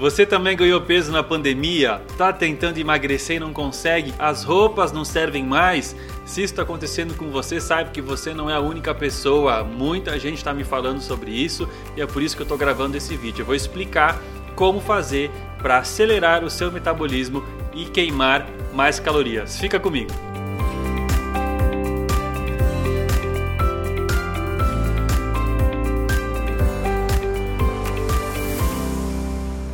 Você também ganhou peso na pandemia? Tá tentando emagrecer e não consegue? As roupas não servem mais? Se isso está acontecendo com você, saiba que você não é a única pessoa. Muita gente está me falando sobre isso e é por isso que eu estou gravando esse vídeo. Eu vou explicar como fazer para acelerar o seu metabolismo e queimar mais calorias. Fica comigo!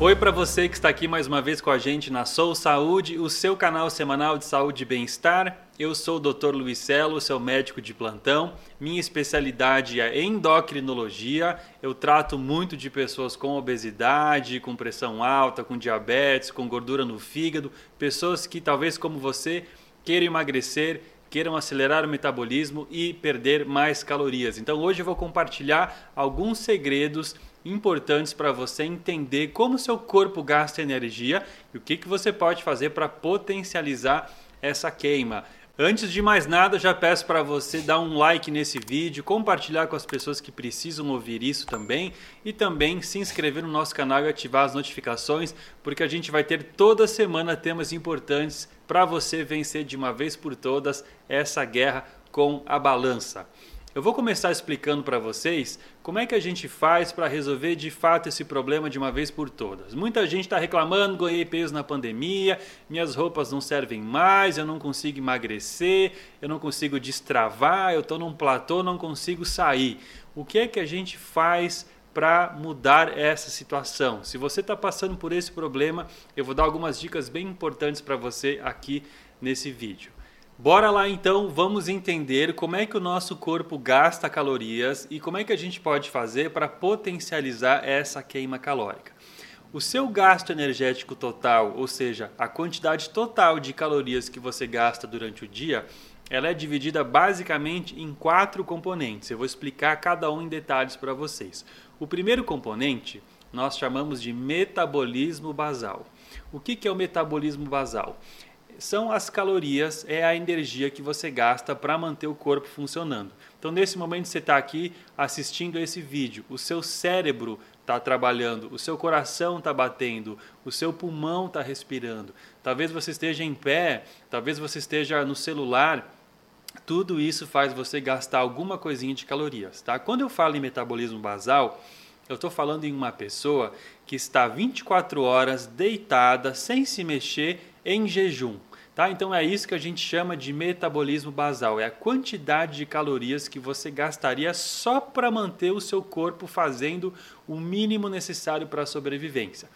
Oi para você que está aqui mais uma vez com a gente na Sou Saúde, o seu canal semanal de saúde e bem-estar. Eu sou o Dr. Luiz Celo, seu médico de plantão. Minha especialidade é endocrinologia. Eu trato muito de pessoas com obesidade, com pressão alta, com diabetes, com gordura no fígado, pessoas que talvez como você queiram emagrecer, queiram acelerar o metabolismo e perder mais calorias. Então hoje eu vou compartilhar alguns segredos importantes para você entender como seu corpo gasta energia e o que, que você pode fazer para potencializar essa queima. Antes de mais nada, já peço para você dar um like nesse vídeo, compartilhar com as pessoas que precisam ouvir isso também e também se inscrever no nosso canal e ativar as notificações, porque a gente vai ter toda semana temas importantes para você vencer de uma vez por todas essa guerra com a balança. Eu vou começar explicando para vocês como é que a gente faz para resolver de fato esse problema de uma vez por todas. Muita gente está reclamando, ganhei peso na pandemia, minhas roupas não servem mais, eu não consigo emagrecer, eu não consigo destravar, eu estou num platô, não consigo sair. O que é que a gente faz para mudar essa situação? Se você está passando por esse problema, eu vou dar algumas dicas bem importantes para você aqui nesse vídeo. Bora lá então, vamos entender como é que o nosso corpo gasta calorias e como é que a gente pode fazer para potencializar essa queima calórica. O seu gasto energético total, ou seja, a quantidade total de calorias que você gasta durante o dia, ela é dividida basicamente em quatro componentes. Eu vou explicar cada um em detalhes para vocês. O primeiro componente nós chamamos de metabolismo basal. O que é o metabolismo basal? São as calorias, é a energia que você gasta para manter o corpo funcionando. Então, nesse momento você está aqui assistindo esse vídeo, o seu cérebro está trabalhando, o seu coração está batendo, o seu pulmão está respirando. Talvez você esteja em pé, talvez você esteja no celular. Tudo isso faz você gastar alguma coisinha de calorias. Tá? Quando eu falo em metabolismo basal, eu estou falando em uma pessoa que está 24 horas deitada, sem se mexer, em jejum. Tá? Então é isso que a gente chama de metabolismo basal, é a quantidade de calorias que você gastaria só para manter o seu corpo fazendo o mínimo necessário para a sobrevivência.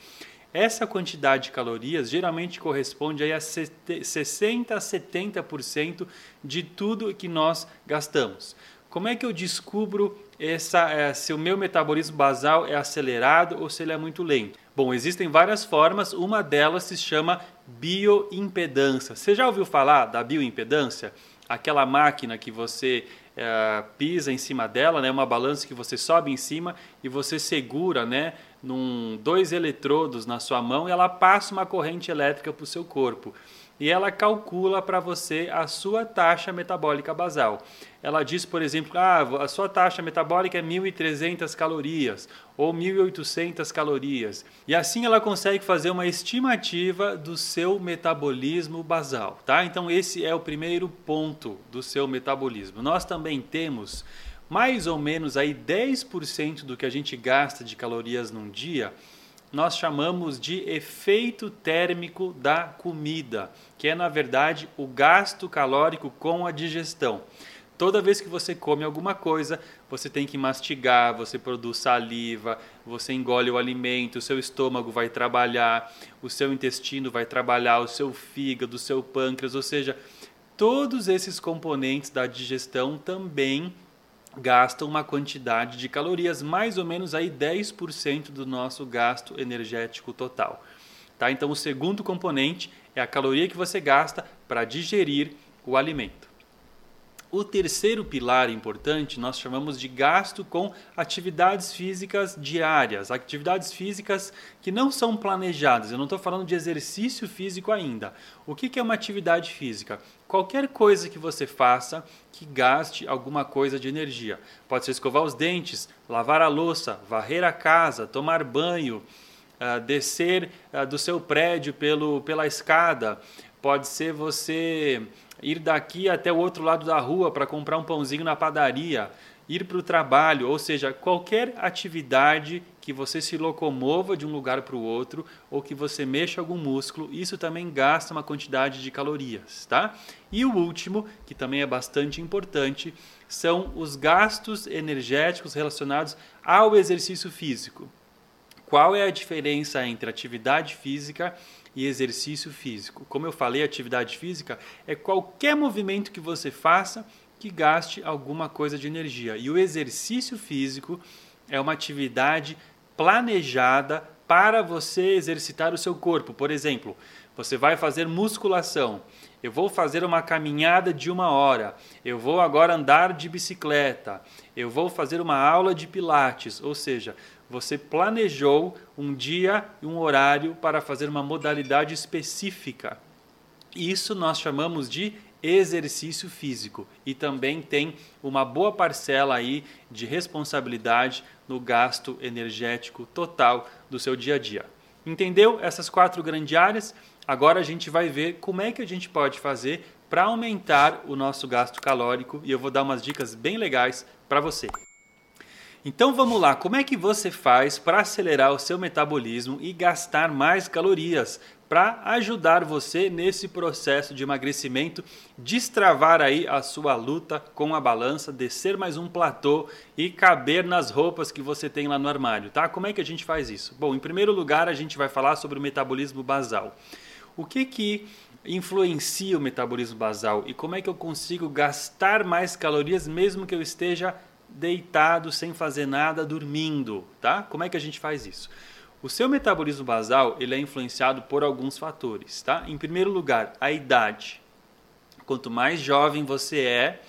Essa quantidade de calorias geralmente corresponde a 60 a 70% de tudo que nós gastamos. Como é que eu descubro essa, se o meu metabolismo basal é acelerado ou se ele é muito lento? Bom, existem várias formas, uma delas se chama bioimpedância. Você já ouviu falar da bioimpedância? Aquela máquina que você é, pisa em cima dela, né, uma balança que você sobe em cima e você segura né, num, dois eletrodos na sua mão e ela passa uma corrente elétrica para o seu corpo e ela calcula para você a sua taxa metabólica basal. Ela diz, por exemplo, ah, a sua taxa metabólica é 1.300 calorias ou 1.800 calorias. E assim ela consegue fazer uma estimativa do seu metabolismo basal, tá? Então esse é o primeiro ponto do seu metabolismo. Nós também temos mais ou menos aí 10% do que a gente gasta de calorias num dia nós chamamos de efeito térmico da comida, que é na verdade o gasto calórico com a digestão. Toda vez que você come alguma coisa, você tem que mastigar, você produz saliva, você engole o alimento, o seu estômago vai trabalhar, o seu intestino vai trabalhar, o seu fígado, o seu pâncreas, ou seja, todos esses componentes da digestão também gastam uma quantidade de calorias, mais ou menos aí 10% do nosso gasto energético total. Tá? Então o segundo componente é a caloria que você gasta para digerir o alimento. O terceiro pilar importante nós chamamos de gasto com atividades físicas diárias, atividades físicas que não são planejadas. Eu não estou falando de exercício físico ainda. O que é uma atividade física? Qualquer coisa que você faça que gaste alguma coisa de energia. Pode ser escovar os dentes, lavar a louça, varrer a casa, tomar banho, uh, descer uh, do seu prédio pelo, pela escada, pode ser você ir daqui até o outro lado da rua para comprar um pãozinho na padaria, ir para o trabalho, ou seja, qualquer atividade que você se locomova de um lugar para o outro ou que você mexa algum músculo, isso também gasta uma quantidade de calorias, tá? E o último, que também é bastante importante, são os gastos energéticos relacionados ao exercício físico. Qual é a diferença entre atividade física e exercício físico? Como eu falei, atividade física é qualquer movimento que você faça que gaste alguma coisa de energia. E o exercício físico é uma atividade planejada para você exercitar o seu corpo. Por exemplo, você vai fazer musculação. Eu vou fazer uma caminhada de uma hora. Eu vou agora andar de bicicleta. Eu vou fazer uma aula de pilates. Ou seja, você planejou um dia e um horário para fazer uma modalidade específica. Isso nós chamamos de exercício físico e também tem uma boa parcela aí de responsabilidade no gasto energético total do seu dia a dia. Entendeu essas quatro grandes áreas? Agora a gente vai ver como é que a gente pode fazer para aumentar o nosso gasto calórico e eu vou dar umas dicas bem legais para você. Então vamos lá, como é que você faz para acelerar o seu metabolismo e gastar mais calorias? Para ajudar você nesse processo de emagrecimento, destravar aí a sua luta com a balança, descer mais um platô e caber nas roupas que você tem lá no armário, tá? Como é que a gente faz isso? Bom, em primeiro lugar, a gente vai falar sobre o metabolismo basal. O que que influencia o metabolismo basal e como é que eu consigo gastar mais calorias mesmo que eu esteja deitado, sem fazer nada, dormindo, tá? Como é que a gente faz isso? O seu metabolismo basal ele é influenciado por alguns fatores, tá? Em primeiro lugar, a idade. Quanto mais jovem você é,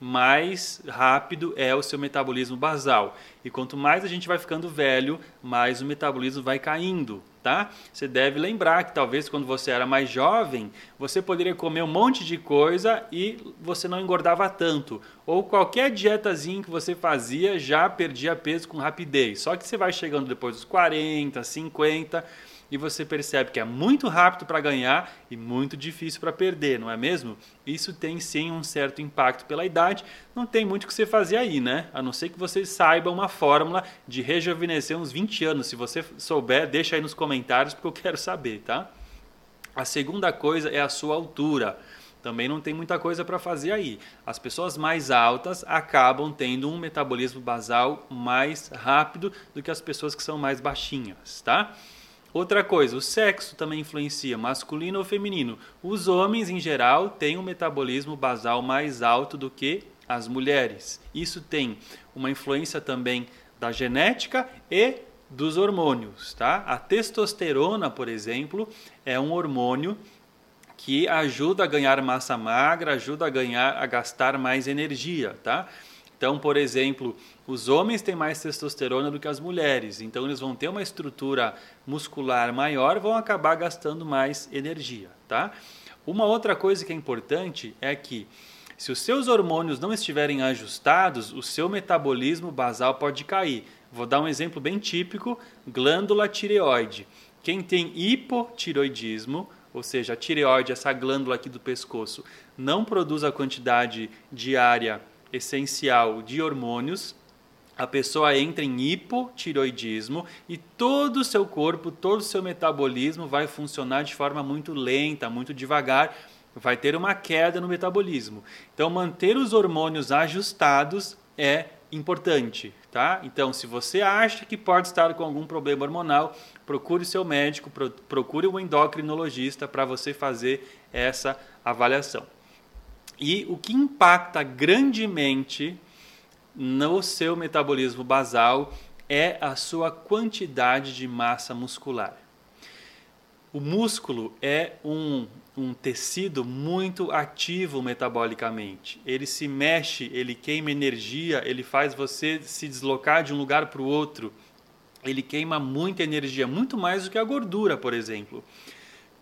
mais rápido é o seu metabolismo basal. E quanto mais a gente vai ficando velho, mais o metabolismo vai caindo, tá? Você deve lembrar que talvez quando você era mais jovem, você poderia comer um monte de coisa e você não engordava tanto. Ou qualquer dietazinha que você fazia já perdia peso com rapidez. Só que você vai chegando depois dos 40, 50 e você percebe que é muito rápido para ganhar e muito difícil para perder, não é mesmo? Isso tem sim um certo impacto pela idade, não tem muito o que você fazer aí, né? A não ser que você saiba uma fórmula de rejuvenescer uns 20 anos. Se você souber, deixa aí nos comentários porque eu quero saber, tá? A segunda coisa é a sua altura. Também não tem muita coisa para fazer aí. As pessoas mais altas acabam tendo um metabolismo basal mais rápido do que as pessoas que são mais baixinhas, tá? Outra coisa, o sexo também influencia, masculino ou feminino. Os homens, em geral, têm um metabolismo basal mais alto do que as mulheres. Isso tem uma influência também da genética e dos hormônios, tá? A testosterona, por exemplo, é um hormônio que ajuda a ganhar massa magra, ajuda a ganhar a gastar mais energia, tá? Então, por exemplo, os homens têm mais testosterona do que as mulheres, então eles vão ter uma estrutura muscular maior, vão acabar gastando mais energia, tá? Uma outra coisa que é importante é que se os seus hormônios não estiverem ajustados, o seu metabolismo basal pode cair. Vou dar um exemplo bem típico: glândula tireoide. Quem tem hipotiroidismo, ou seja, a tireoide, essa glândula aqui do pescoço, não produz a quantidade diária essencial de hormônios, a pessoa entra em hipotiroidismo e todo o seu corpo, todo o seu metabolismo vai funcionar de forma muito lenta, muito devagar, vai ter uma queda no metabolismo. Então, manter os hormônios ajustados é importante, tá? Então, se você acha que pode estar com algum problema hormonal, procure seu médico, procure um endocrinologista para você fazer essa avaliação. E o que impacta grandemente no seu metabolismo basal é a sua quantidade de massa muscular. O músculo é um, um tecido muito ativo metabolicamente. Ele se mexe, ele queima energia, ele faz você se deslocar de um lugar para o outro. Ele queima muita energia, muito mais do que a gordura, por exemplo.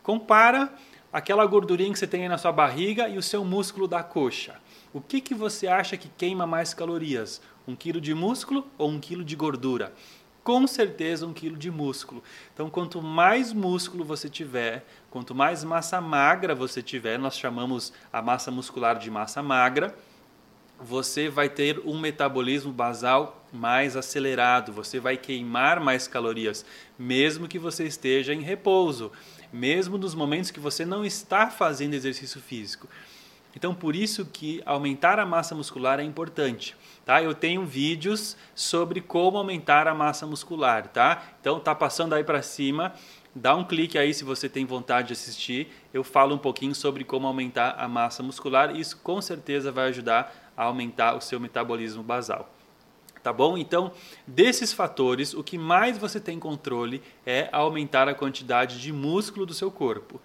Compara aquela gordurinha que você tem aí na sua barriga e o seu músculo da coxa. O que, que você acha que queima mais calorias? Um quilo de músculo ou um quilo de gordura? com certeza um quilo de músculo. Então, quanto mais músculo você tiver, quanto mais massa magra você tiver, nós chamamos a massa muscular de massa magra, você vai ter um metabolismo basal mais acelerado, você vai queimar mais calorias, mesmo que você esteja em repouso, mesmo nos momentos que você não está fazendo exercício físico. Então, por isso que aumentar a massa muscular é importante, tá? Eu tenho vídeos sobre como aumentar a massa muscular, tá? Então, tá passando aí para cima, dá um clique aí se você tem vontade de assistir. Eu falo um pouquinho sobre como aumentar a massa muscular isso com certeza vai ajudar a aumentar o seu metabolismo basal. Tá bom? Então, desses fatores, o que mais você tem controle é aumentar a quantidade de músculo do seu corpo.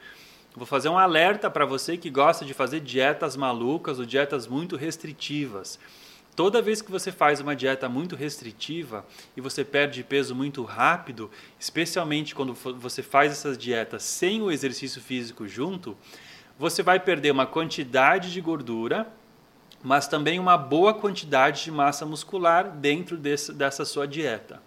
Vou fazer um alerta para você que gosta de fazer dietas malucas ou dietas muito restritivas. Toda vez que você faz uma dieta muito restritiva e você perde peso muito rápido, especialmente quando você faz essas dietas sem o exercício físico junto, você vai perder uma quantidade de gordura, mas também uma boa quantidade de massa muscular dentro desse, dessa sua dieta.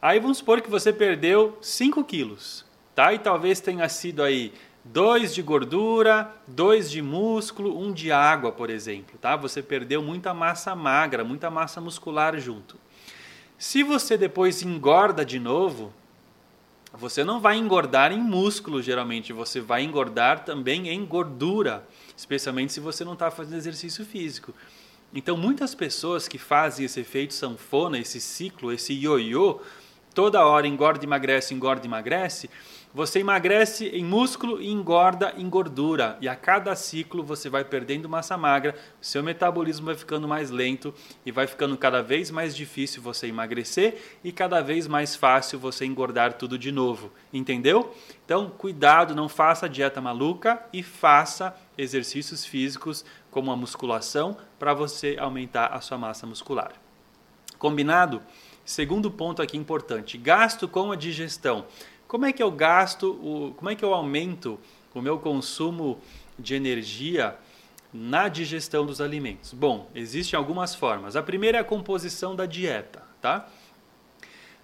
Aí vamos supor que você perdeu 5 quilos, tá? E talvez tenha sido aí dois de gordura, dois de músculo, um de água, por exemplo, tá? Você perdeu muita massa magra, muita massa muscular junto. Se você depois engorda de novo, você não vai engordar em músculo, geralmente, você vai engordar também em gordura, especialmente se você não está fazendo exercício físico. Então, muitas pessoas que fazem esse efeito sanfona, esse ciclo, esse ioiô, toda hora engorda, emagrece, engorda, emagrece, você emagrece em músculo e engorda em gordura. E a cada ciclo você vai perdendo massa magra, seu metabolismo vai ficando mais lento e vai ficando cada vez mais difícil você emagrecer e cada vez mais fácil você engordar tudo de novo. Entendeu? Então, cuidado, não faça dieta maluca e faça exercícios físicos como a musculação para você aumentar a sua massa muscular. Combinado? Segundo ponto aqui importante: gasto com a digestão. Como é que eu gasto, o, como é que eu aumento o meu consumo de energia na digestão dos alimentos? Bom, existem algumas formas. A primeira é a composição da dieta, tá?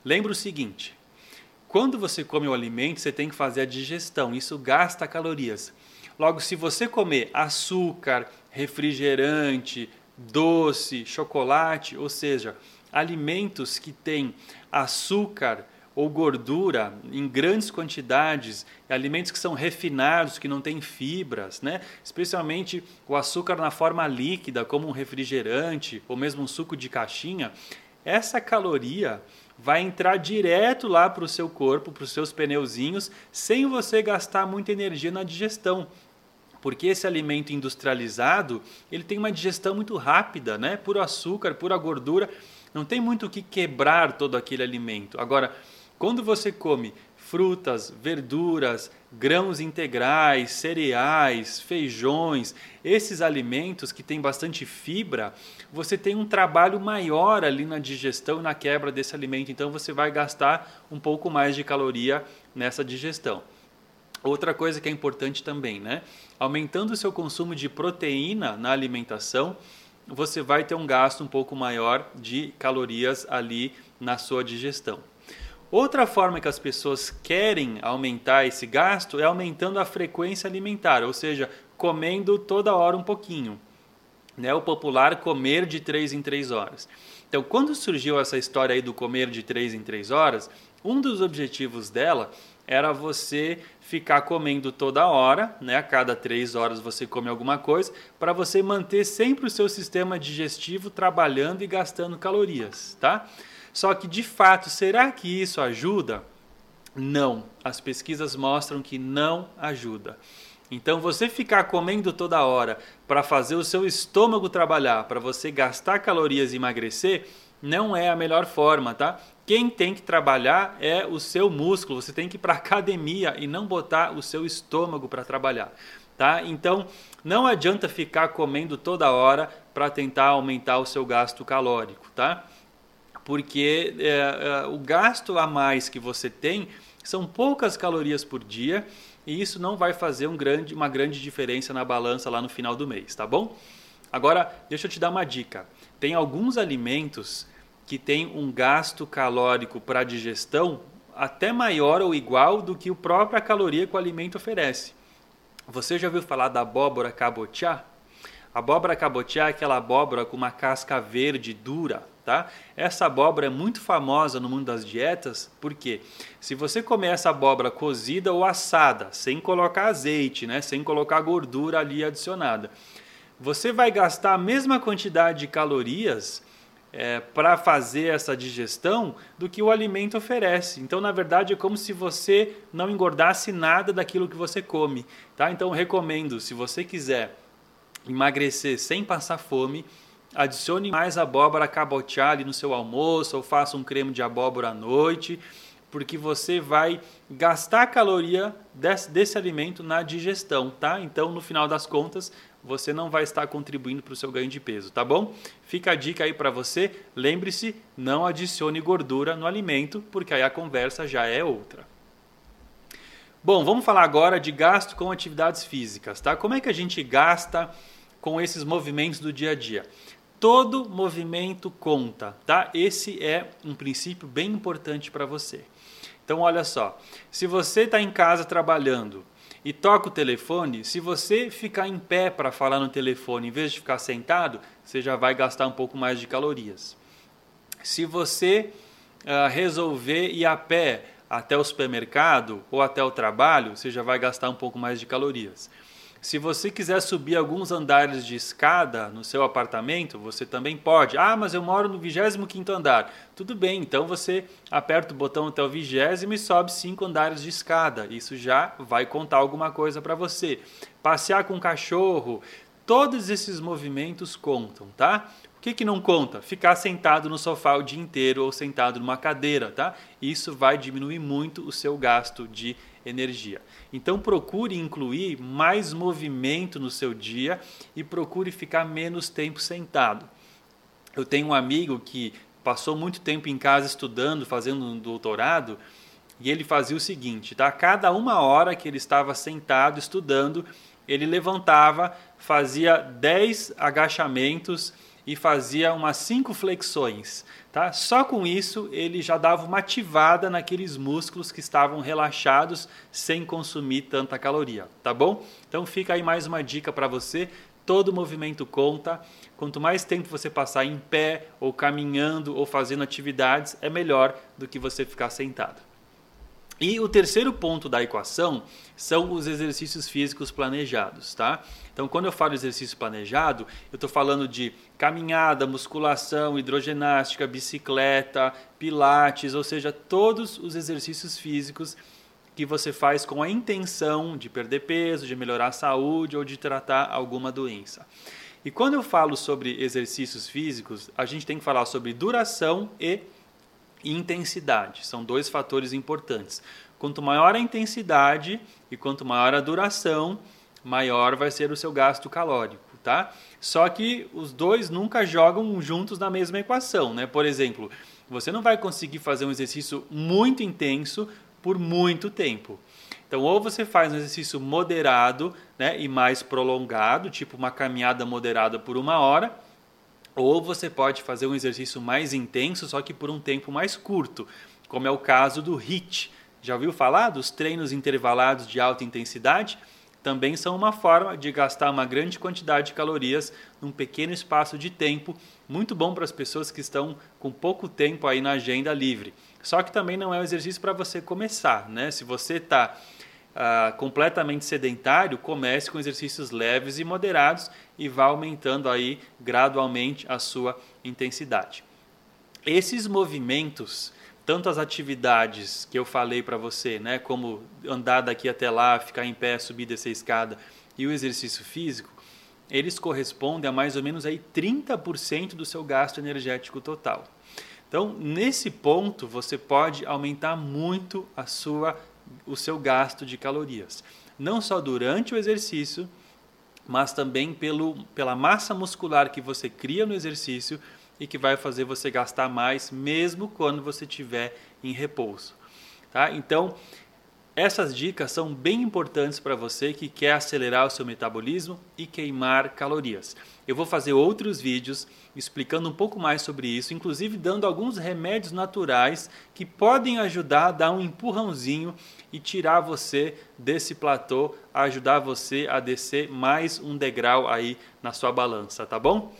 Lembra o seguinte: quando você come o alimento, você tem que fazer a digestão, isso gasta calorias. Logo, se você comer açúcar, refrigerante, doce, chocolate, ou seja, alimentos que têm açúcar, ou gordura em grandes quantidades, alimentos que são refinados, que não têm fibras, né? especialmente o açúcar na forma líquida, como um refrigerante ou mesmo um suco de caixinha, essa caloria vai entrar direto lá para o seu corpo, para os seus pneuzinhos, sem você gastar muita energia na digestão. Porque esse alimento industrializado, ele tem uma digestão muito rápida, né? Puro açúcar, pura gordura, não tem muito o que quebrar todo aquele alimento. Agora, quando você come frutas, verduras, grãos integrais, cereais, feijões, esses alimentos que têm bastante fibra, você tem um trabalho maior ali na digestão, na quebra desse alimento, então você vai gastar um pouco mais de caloria nessa digestão. Outra coisa que é importante também, né? Aumentando o seu consumo de proteína na alimentação, você vai ter um gasto um pouco maior de calorias ali na sua digestão. Outra forma que as pessoas querem aumentar esse gasto é aumentando a frequência alimentar, ou seja, comendo toda hora um pouquinho. Né? O popular comer de 3 em 3 horas. Então, quando surgiu essa história aí do comer de 3 em 3 horas, um dos objetivos dela era você ficar comendo toda hora, né? A cada três horas você come alguma coisa, para você manter sempre o seu sistema digestivo trabalhando e gastando calorias, tá? Só que de fato, será que isso ajuda? Não. As pesquisas mostram que não ajuda. Então, você ficar comendo toda hora para fazer o seu estômago trabalhar, para você gastar calorias e emagrecer, não é a melhor forma, tá? Quem tem que trabalhar é o seu músculo. Você tem que ir para academia e não botar o seu estômago para trabalhar, tá? Então, não adianta ficar comendo toda hora para tentar aumentar o seu gasto calórico, tá? porque é, é, o gasto a mais que você tem são poucas calorias por dia e isso não vai fazer um grande, uma grande diferença na balança lá no final do mês, tá bom? Agora, deixa eu te dar uma dica. Tem alguns alimentos que tem um gasto calórico para digestão até maior ou igual do que a própria caloria que o alimento oferece. Você já ouviu falar da abóbora cabotiá? A abóbora cabotiá é aquela abóbora com uma casca verde dura, tá? Essa abóbora é muito famosa no mundo das dietas, porque se você comer essa abóbora cozida ou assada, sem colocar azeite, né, sem colocar gordura ali adicionada, você vai gastar a mesma quantidade de calorias é, para fazer essa digestão do que o alimento oferece. Então, na verdade, é como se você não engordasse nada daquilo que você come. Tá? Então, recomendo, se você quiser emagrecer sem passar fome, adicione mais abóbora cabotiá no seu almoço ou faça um creme de abóbora à noite, porque você vai gastar caloria desse, desse alimento na digestão, tá? Então, no final das contas, você não vai estar contribuindo para o seu ganho de peso, tá bom? Fica a dica aí para você. Lembre-se, não adicione gordura no alimento, porque aí a conversa já é outra. Bom, vamos falar agora de gasto com atividades físicas, tá? Como é que a gente gasta com esses movimentos do dia a dia? Todo movimento conta, tá? Esse é um princípio bem importante para você. Então, olha só, se você está em casa trabalhando e toca o telefone, se você ficar em pé para falar no telefone em vez de ficar sentado, você já vai gastar um pouco mais de calorias. Se você uh, resolver ir a pé até o supermercado ou até o trabalho, você já vai gastar um pouco mais de calorias. Se você quiser subir alguns andares de escada no seu apartamento, você também pode. Ah, mas eu moro no 25 andar. Tudo bem, então você aperta o botão até o 20 e sobe cinco andares de escada. Isso já vai contar alguma coisa para você. Passear com o cachorro, todos esses movimentos contam, tá? Que, que não conta? Ficar sentado no sofá o dia inteiro ou sentado numa cadeira, tá? Isso vai diminuir muito o seu gasto de energia. Então procure incluir mais movimento no seu dia e procure ficar menos tempo sentado. Eu tenho um amigo que passou muito tempo em casa estudando, fazendo um doutorado, e ele fazia o seguinte: tá? cada uma hora que ele estava sentado estudando, ele levantava, fazia 10 agachamentos e fazia umas cinco flexões. Tá? Só com isso ele já dava uma ativada naqueles músculos que estavam relaxados sem consumir tanta caloria, tá bom? Então fica aí mais uma dica para você. Todo movimento conta. Quanto mais tempo você passar em pé, ou caminhando, ou fazendo atividades, é melhor do que você ficar sentado. E o terceiro ponto da equação são os exercícios físicos planejados, tá? Então, quando eu falo exercício planejado, eu estou falando de caminhada, musculação, hidroginástica, bicicleta, pilates, ou seja, todos os exercícios físicos que você faz com a intenção de perder peso, de melhorar a saúde ou de tratar alguma doença. E quando eu falo sobre exercícios físicos, a gente tem que falar sobre duração e intensidade. São dois fatores importantes. Quanto maior a intensidade e quanto maior a duração, maior vai ser o seu gasto calórico, tá? Só que os dois nunca jogam juntos na mesma equação, né? Por exemplo, você não vai conseguir fazer um exercício muito intenso por muito tempo. Então, ou você faz um exercício moderado né, e mais prolongado, tipo uma caminhada moderada por uma hora, ou você pode fazer um exercício mais intenso, só que por um tempo mais curto, como é o caso do HIIT. Já ouviu falar dos treinos intervalados de alta intensidade? Também são uma forma de gastar uma grande quantidade de calorias num pequeno espaço de tempo, muito bom para as pessoas que estão com pouco tempo aí na agenda livre. Só que também não é um exercício para você começar, né? Se você está ah, completamente sedentário, comece com exercícios leves e moderados e vá aumentando aí gradualmente a sua intensidade. Esses movimentos, tanto as atividades que eu falei para você, né, como andar daqui até lá, ficar em pé, subir e descer a escada, e o exercício físico, eles correspondem a mais ou menos aí 30% do seu gasto energético total. Então, nesse ponto, você pode aumentar muito a sua o seu gasto de calorias. Não só durante o exercício, mas também pelo, pela massa muscular que você cria no exercício e que vai fazer você gastar mais, mesmo quando você estiver em repouso. Tá? Então, Essas dicas são bem importantes para você que quer acelerar o seu metabolismo e queimar calorias. Eu vou fazer outros vídeos explicando um pouco mais sobre isso, inclusive dando alguns remédios naturais que podem ajudar a dar um empurrãozinho e tirar você desse platô, ajudar você a descer mais um degrau aí na sua balança, tá bom?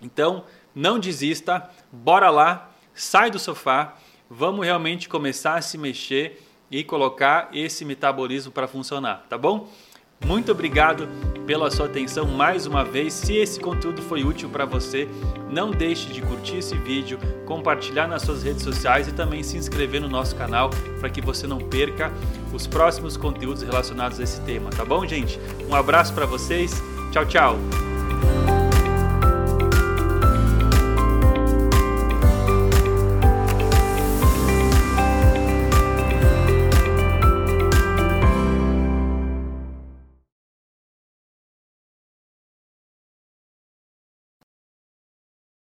Então, não desista, bora lá, sai do sofá, vamos realmente começar a se mexer e colocar esse metabolismo para funcionar, tá bom? Muito obrigado pela sua atenção mais uma vez. Se esse conteúdo foi útil para você, não deixe de curtir esse vídeo, compartilhar nas suas redes sociais e também se inscrever no nosso canal para que você não perca os próximos conteúdos relacionados a esse tema, tá bom, gente? Um abraço para vocês. Tchau, tchau.